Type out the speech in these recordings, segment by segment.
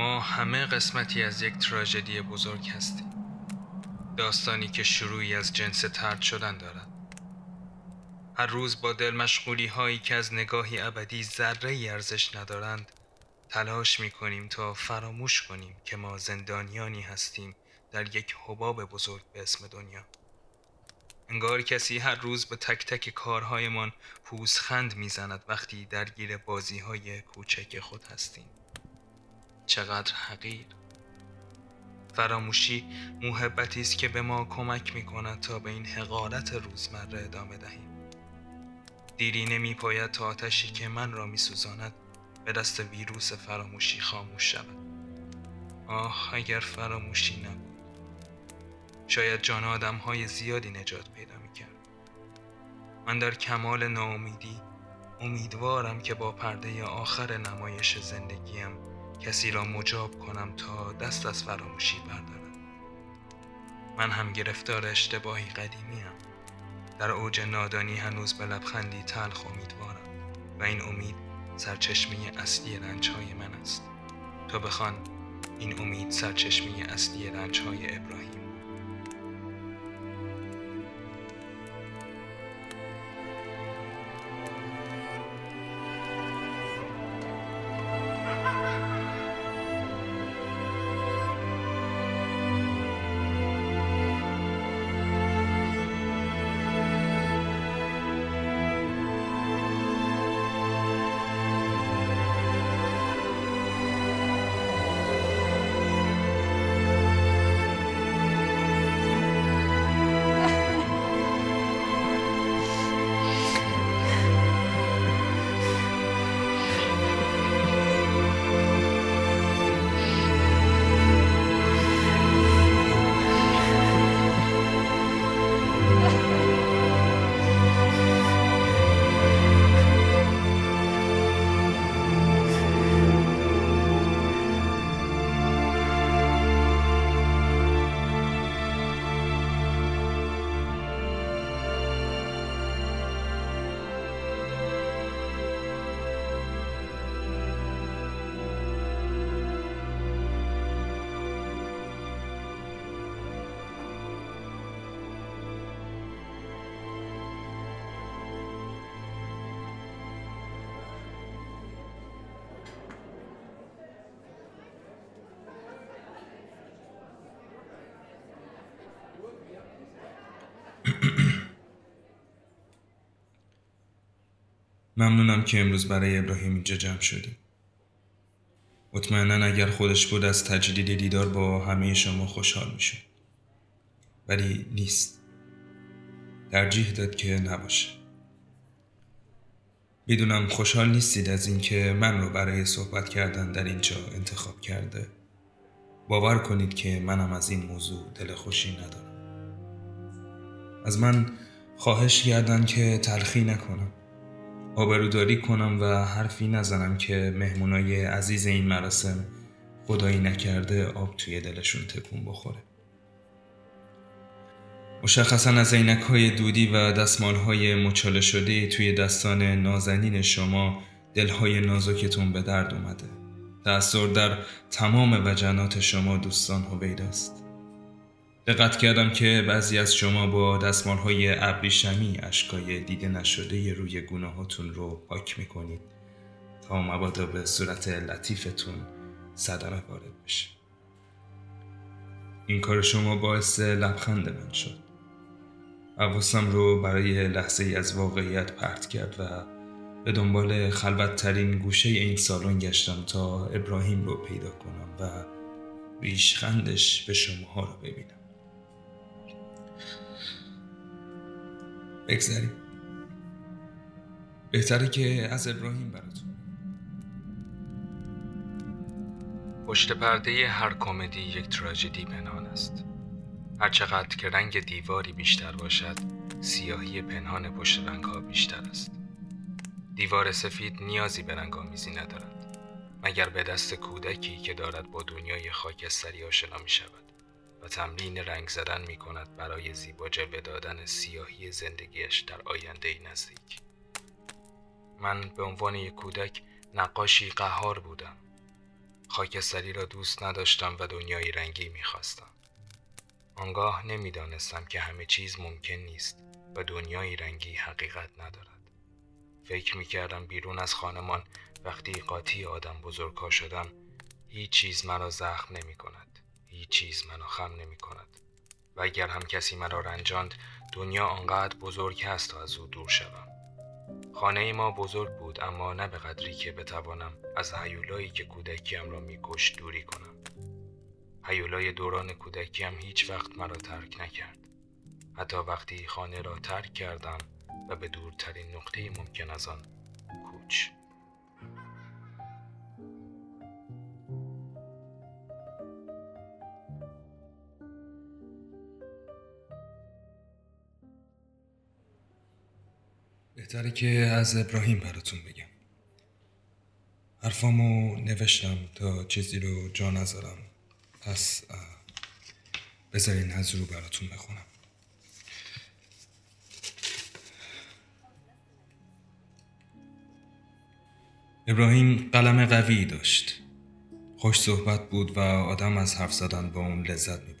ما همه قسمتی از یک تراژدی بزرگ هستیم. داستانی که شروعی از جنس ترد شدن دارد هر روز با دل مشغولی هایی که از نگاهی ابدی ذره ارزش ندارند تلاش می کنیم تا فراموش کنیم که ما زندانیانی هستیم در یک حباب بزرگ به اسم دنیا. انگار کسی هر روز به تک تک کارهایمان پوزخند می‌زند وقتی درگیر بازی های کوچک خود هستیم. چقدر حقیر. فراموشی محبتی است که به ما کمک می کند تا به این حقارت روزمره ادامه دهیم. دیری نمی پاید تا آتشی که من را می سوزاند به دست ویروس فراموشی خاموش شود. آه اگر فراموشی نبود. شاید جان آدم های زیادی نجات پیدا می کرد من در کمال ناامیدی امیدوارم که با پرده آخر نمایش زندگیم کسی را مجاب کنم تا دست از فراموشی بردارم. من هم گرفتار اشتباهی قدیمیم. در اوج نادانی هنوز به لبخندی تلخ امیدوارم و این امید سرچشمه اصلی رنج های من است. تا بخوان این امید سرچشمه اصلی رنج های ابراهیم. ممنونم که امروز برای ابراهیم اینجا جمع شدیم. مطمئنا اگر خودش بود از تجدید دیدار با همه شما خوشحال می‌شد. ولی نیست. ترجیح داد که نباشه. می‌دونم خوشحال نیستید از اینکه من رو برای صحبت کردن در اینجا انتخاب کرده. باور کنید که منم از این موضوع دل خوشی ندارم. از من خواهش کردن که تلخی نکنم. آبروداری کنم و حرفی نزنم که مهمونای عزیز این مراسم خدایی نکرده آب توی دلشون تکون بخوره. مشخصا از عینک های دودی و دستمال های مچاله شده توی دستان نازنین شما دلهای نازکتون به درد اومده. تأثیر در تمام وجنات شما دوستان هویداست. دقت کردم که بعضی از شما با دستمال های ابریشمی اشکای دیده نشده روی گناهاتون رو پاک می‌کنید تا مبادا به صورت لطیفتون صدمه وارد بشه. این کار شما باعث لبخند من شد. حواسم رو برای لحظه ای از واقعیت پرت کرد و به دنبال خلوتترین گوشه این سالن گشتم تا ابراهیم رو پیدا کنم و ریشخندش به شماها رو ببینم. بگذریم. بهتره که از ابراهیم براتون. پشت پرده هر کمدی یک تراژدی پنهان است. هرچقدر که رنگ دیواری بیشتر باشد سیاهی پنهان پشت رنگ ها بیشتر است. دیوار سفید نیازی به رنگ آمیزی ندارد مگر به دست کودکی که دارد با دنیای خاکستری آشنا می شود و تمرین رنگ زدن می کند برای زیبا جلوه دادن سیاهی زندگیش در آینده نزدیک. من به عنوان یک کودک نقاشی قهار بودم. خاکستری را دوست نداشتم و دنیای رنگی می‌خواستم. آنگاه نمی‌دانستم که همه چیز ممکن نیست و دنیای رنگی حقیقت ندارد. فکر می‌کردم بیرون از خانمان وقتی قاطی آدم بزرگها شدم هیچ چیز مرا زخم نمی کند هیچ چیز منو خم نمی کند و اگر هم کسی مرا رنجاند دنیا آنقدر بزرگ است تا از او دور شوم. خانه ما بزرگ بود اما نه به قدری که بتوانم از حیولایی که کودکیم را میکش دوری کنم. حیولای دوران کودکیم هیچ وقت مرا ترک نکرد. حتی وقتی خانه را ترک کردم و به دورترین نقطه ممکن از آن کوچ. بهتره که از ابراهیم براتون بگم. حرفامو نوشتم تا چیزی رو جا نذارم. پس بذارین از رو براتون بخونم. ابراهیم قلم قوی داشت. خوش صحبت بود و آدم از حرف زدن با اون لذت می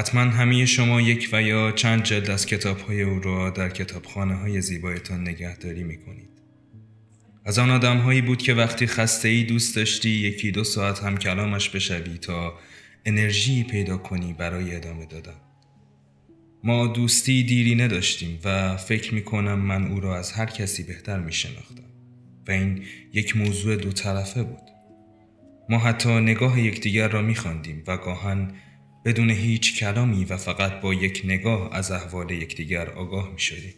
حتما همه شما یک و یا چند جلد از کتاب های او را در کتابخانه های زیبایتان نگهداری می کنید. از آن آدم هایی بود که وقتی خسته ای دوست داشتی یکی دو ساعت هم کلامش بشوی تا انرژی پیدا کنی برای ادامه دادن. ما دوستی دیری نداشتیم و فکر می کنم من او را از هر کسی بهتر می شناختم و این یک موضوع دو طرفه بود. ما حتی نگاه یکدیگر را می خواندیم و گاهن بدون هیچ کلامی و فقط با یک نگاه از احوال یکدیگر آگاه می شدیم.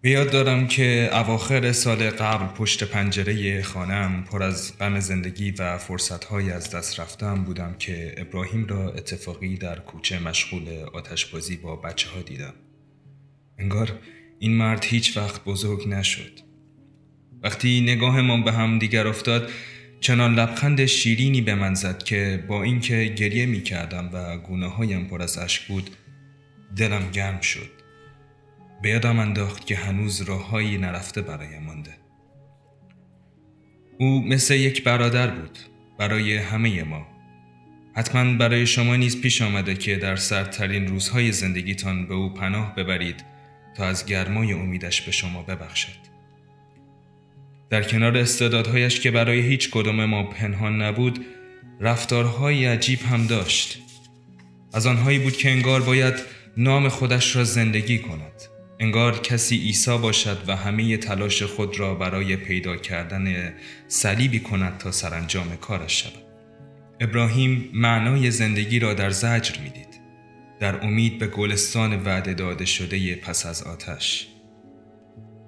بیاد دارم که اواخر سال قبل پشت پنجره خانم پر از غم زندگی و فرصتهای از دست رفتم بودم که ابراهیم را اتفاقی در کوچه مشغول آتشبازی با بچه ها دیدم. انگار این مرد هیچ وقت بزرگ نشد. وقتی نگاهمان به هم دیگر افتاد چنان لبخند شیرینی به من زد که با اینکه گریه می کردم و گونه هایم پر از اشک بود دلم گرم شد. به یادم انداخت که هنوز راههایی نرفته برایم مانده. او مثل یک برادر بود برای همه ما. حتما برای شما نیز پیش آمده که در سردترین روزهای زندگیتان به او پناه ببرید تا از گرمای امیدش به شما ببخشد. در کنار استعدادهایش که برای هیچ کدام ما پنهان نبود رفتارهای عجیب هم داشت. از آنهایی بود که انگار باید نام خودش را زندگی کند. انگار کسی عیسی باشد و همه تلاش خود را برای پیدا کردن صلیبی کند تا سرانجام کارش شود. ابراهیم معنای زندگی را در زجر می‌دید. در امید به گلستان وعده داده شده پس از آتش.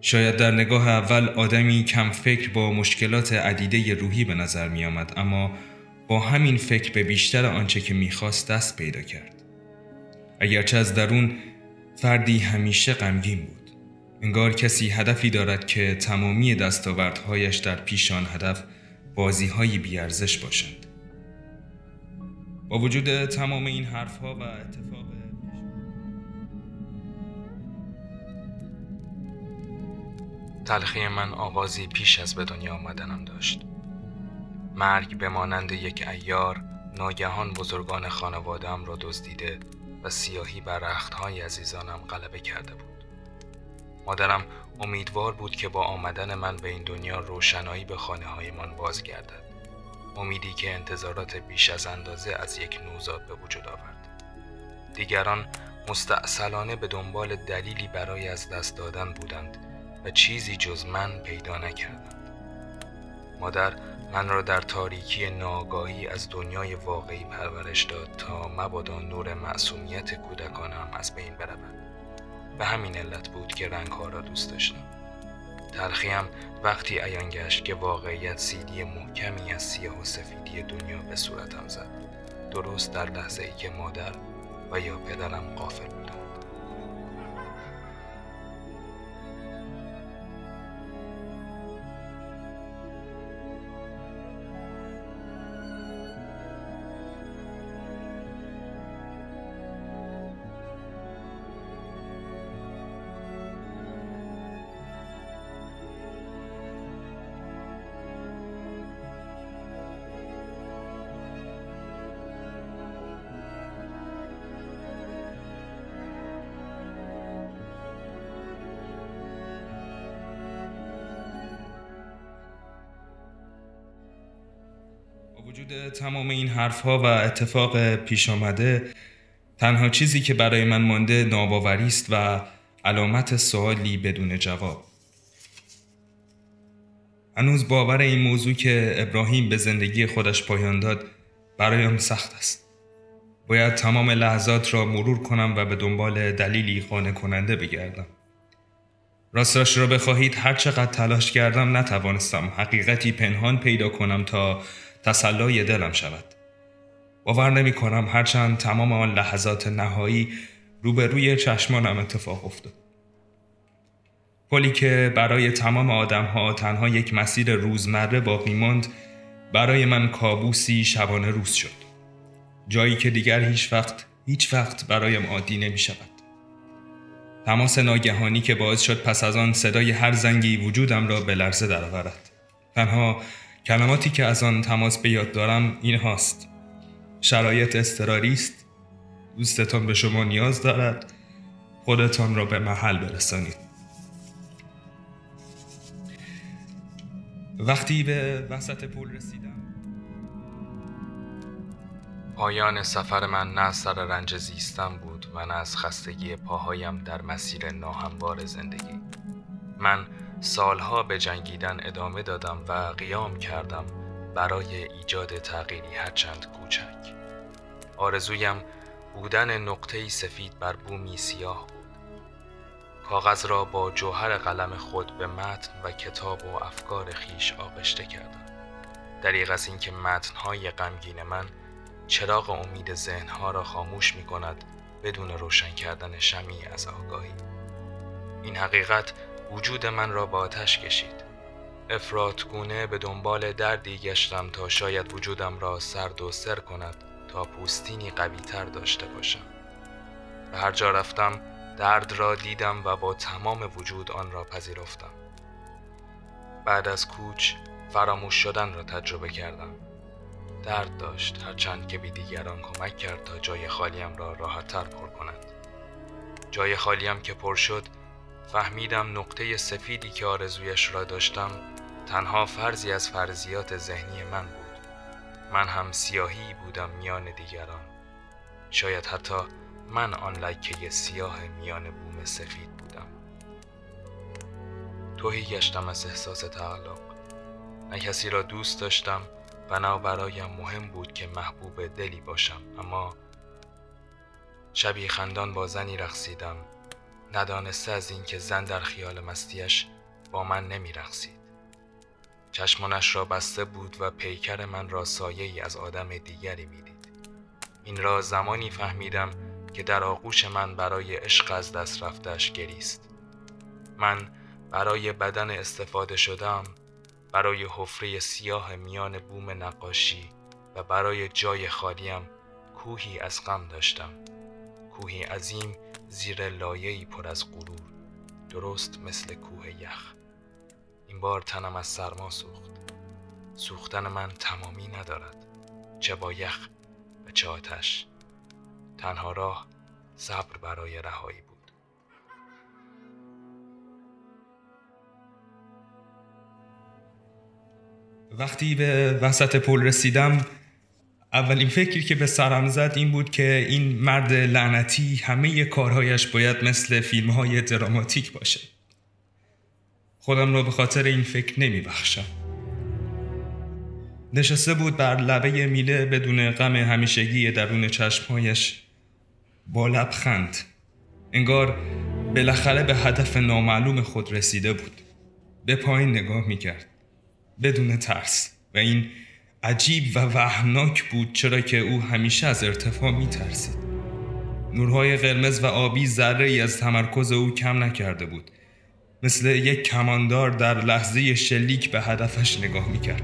شاید در نگاه اول آدمی کم فکر با مشکلات عدیده روحی به نظر می آمد اما با همین فکر به بیشتر آنچه که می‌خواست دست پیدا کرد. اگرچه از درون فردی همیشه غمگین بود. انگار کسی هدفی دارد که تمامی دستاوردهایش در پیش آن هدف بازیهایی بیارزش باشند. با وجود تمام این حرفها و اتفاق تلخی من آغازی پیش از به دنیا آمدنم داشت. مرگ به مانند یک ایار ناگهان بزرگان خانوادم را دزدیده و سیاهی بر رختهای عزیزانم غلبه کرده بود. مادرم امیدوار بود که با آمدن من به این دنیا روشنایی به خانه هایمان بازگردد. امیدی که انتظارات بیش از اندازه از یک نوزاد به وجود آورد. دیگران مستاصلانه به دنبال دلیلی برای از دست دادن بودند و چیزی جز من پیدا نکردند. مادر من را در تاریکی ناگاهی از دنیای واقعی پرورش داد تا مبادا نور معصومیت کودکانم از بین برود. به همین علت بود که رنگها را دوست داشتم. تلخیم وقتی عیان گشت که واقعیت سیدی محکمی از سیاه و سفیدی دنیا به صورتم زد. درست در لحظه ای که مادر و یا پدرم قافل وجود تمام این حرفها و اتفاق پیش آمده تنها چیزی که برای من مانده ناباوری است و علامت سوالی بدون جواب. هنوز باور این موضوع که ابراهیم به زندگی خودش پایان داد برایم سخت است. باید تمام لحظات را مرور کنم و به دنبال دلیلی خانه کننده بگردم. راستش را بخواهید هر چقدر تلاش کردم نتوانستم حقیقتی پنهان پیدا کنم تا تسلای دلم شود. باور نمی کنم هرچند تمام آن لحظات نهایی روبروی چشمانم اتفاق افتاد. پلی که برای تمام آدم ها تنها یک مسیر روزمره باقی ماند برای من کابوسی شبانه روز شد. جایی که دیگر هیچ وقت هیچ وقت برایم عادی نمی شود تماس ناگهانی که باعث شد پس از آن صدای هر زنگی وجودم را به لرزه درآورد. تنها کلماتی که از آن تماس به یاد دارم این هاست شرایط استراری است. دوستتان به شما نیاز دارد. خودتان را به محل برسانید. وقتی به وسط پول رسیدم پایان سفر من نه سر رنج زیستم بود و نه از خستگی پاهایم در مسیر ناهموار زندگی. من سالها به جنگیدن ادامه دادم و قیام کردم برای ایجاد تغییری هرچند کوچک. آرزویم بودن نقطه سفید بر بومی سیاه بود. کاغذ را با جوهر قلم خود به متن و کتاب و افکار خیش آغشته کردم. دریغ از اینکه متنهای غمگین من چراغ امید ذهنها را خاموش می کند بدون روشن کردن شمی از آگاهی. این حقیقت وجود من را با آتش کشید. افراتگونه به دنبال دردی گشتم تا شاید وجودم را سرد و سر کند تا پوستینی قوی تر داشته باشم. به هر جا رفتم درد را دیدم و با تمام وجود آن را پذیرفتم. بعد از کوچ فراموش شدن را تجربه کردم. درد داشت هرچند که بی دیگران کمک کرد تا جای خالیم را راحتتر پر کند. جای خالیم که پر شد فهمیدم نقطه سفیدی که آرزویش را داشتم تنها فرضی از فرضیات ذهنی من بود. من هم سیاهی بودم میان دیگران. شاید حتی من آن لکه سیاه میان بوم سفید بودم. توهی گشتم از احساس تعلق. نه کسی را دوست داشتم بنا برایم مهم بود که محبوب دلی باشم. اما شبی خندان با زنی رقصیدم. ندانسته از اینکه زن در خیال مستیش با من نمی رقصید. چشمانش را بسته بود و پیکر من را سایه ای از آدم دیگری می‌دید. این را زمانی فهمیدم که در آغوش من برای عشق از دست رفتش گریست. من برای بدن استفاده شدم برای حفره سیاه میان بوم نقاشی و برای جای خالیم کوهی از غم داشتم کوهی عظیم زیر لایه‌ای پر از غرور درست مثل کوه یخ. این بار تنم از سرما سوخت. سوختن من تمامی ندارد. چه با یخ و چه آتش. تنها راه صبر برای رهایی بود. وقتی به وسط پل رسیدم اولین فکری که به سرم زد این بود که این مرد لعنتی همه کارهایش باید مثل فیلم های دراماتیک باشه. خودم را به خاطر این فکر نمی بخشم. نشسته بود بر لبه میله بدون غم همیشگی درون چشمهایش با لبخند انگار بالاخره به هدف نامعلوم خود رسیده بود. به پایین نگاه می‌کرد. بدون ترس. و این عجیب و وحناک بود چرا که او همیشه از ارتفاع می ترسید. نورهای قرمز و آبی ذره ای از تمرکز او کم نکرده بود. مثل یک کماندار در لحظه شلیک به هدفش نگاه می کرد.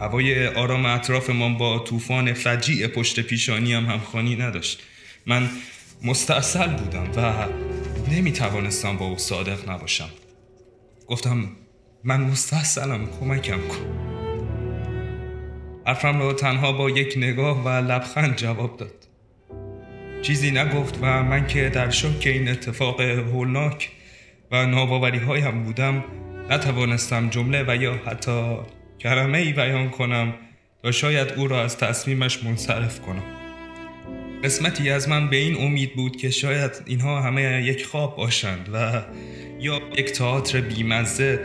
هوای آرام اطرافمان با طوفان فجیع پشت پیشانی هم همخانی نداشت. من مستاصل بودم و نمی توانستم با او صادق نباشم. گفتم من مستاصلم کمکم کن. حرفم را تنها با یک نگاه و لبخند جواب داد. چیزی نگفت و من که در شک این اتفاق هولناک و ناباوری هایم بودم نتوانستم جمله و یا حتی کلمه ای بیان کنم تا شاید او را از تصمیمش منصرف کنم. قسمتی از من به این امید بود که شاید اینها همه یک خواب باشند و یا یک تئاتر بیمزه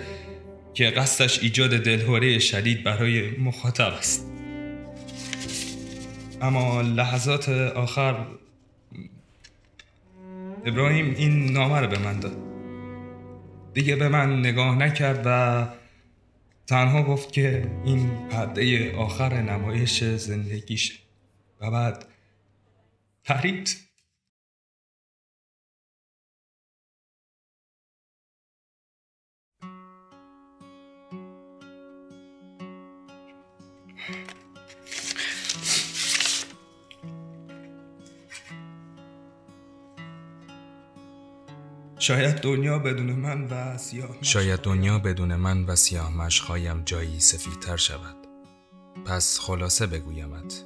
که قصدش ایجاد دلهوره شدید برای مخاطب است. اما لحظات آخر ابراهیم این نامه رو به من داد. دیگه به من نگاه نکرد و تنها گفت که این پرده آخر نمایش زندگیشه. و بعد پرید شاید دنیا بدون من و سیاه شاید دنیا بدون من و سیاه مشخایم جایی سفیدتر شود. پس خلاصه بگویمت.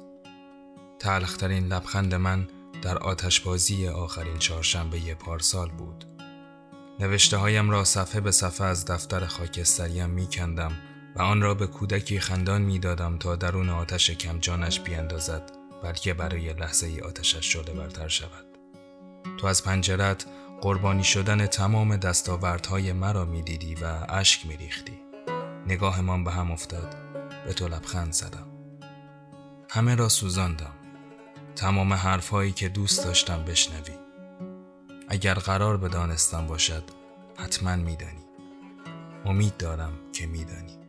تلخترین لبخند من در آتشبازی آخرین چهارشنبه پارسال بود. نوشته هایم را صفحه به صفحه از دفتر خاکستریم می کندم و آن را به کودکی خندان می دادم تا درون آتش کمجانش بیاندازد بلکه برای لحظه ای آتشش شده برتر شود. تو از پنجرت قربانی شدن تمام دستاوردهای مرا می‌دیدی و اشک میریختی. نگاهمان به هم افتاد. به تو لبخند زدم. همه را سوزاندم. تمام حرفهایی که دوست داشتم بشنوی. اگر قرار به دانستم باشد حتما میدانی. امید دارم که میدانی.